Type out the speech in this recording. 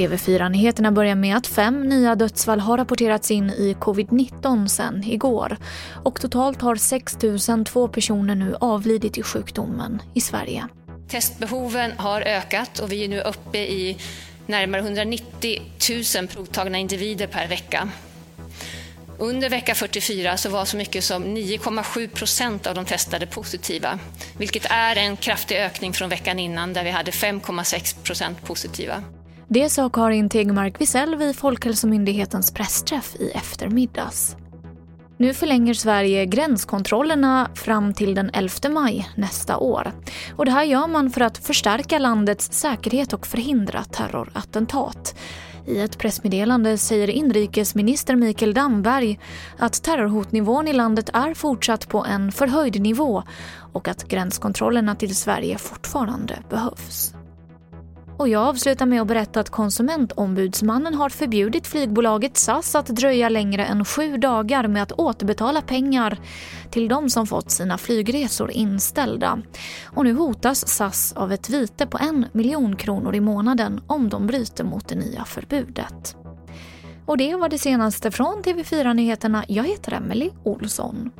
TV4-nyheterna börjar med att fem nya dödsfall har rapporterats in i covid-19 sen igår. Och totalt har 6 002 personer nu avlidit i sjukdomen i Sverige. Testbehoven har ökat och vi är nu uppe i närmare 190 000 provtagna individer per vecka. Under vecka 44 så var så mycket som 9,7 procent av de testade positiva, vilket är en kraftig ökning från veckan innan där vi hade 5,6 procent positiva. Det sa Karin Tegmark Wisell vid Folkhälsomyndighetens pressträff i eftermiddags. Nu förlänger Sverige gränskontrollerna fram till den 11 maj nästa år. Och det här gör man för att förstärka landets säkerhet och förhindra terrorattentat. I ett pressmeddelande säger inrikesminister Mikael Damberg att terrorhotnivån i landet är fortsatt på en förhöjd nivå och att gränskontrollerna till Sverige fortfarande behövs. Och jag avslutar med att berätta att konsumentombudsmannen har förbjudit flygbolaget SAS att dröja längre än sju dagar med att återbetala pengar till de som fått sina flygresor inställda. Och nu hotas SAS av ett vite på en miljon kronor i månaden om de bryter mot det nya förbudet. Och det var det senaste från TV4 Nyheterna. Jag heter Emily Olsson.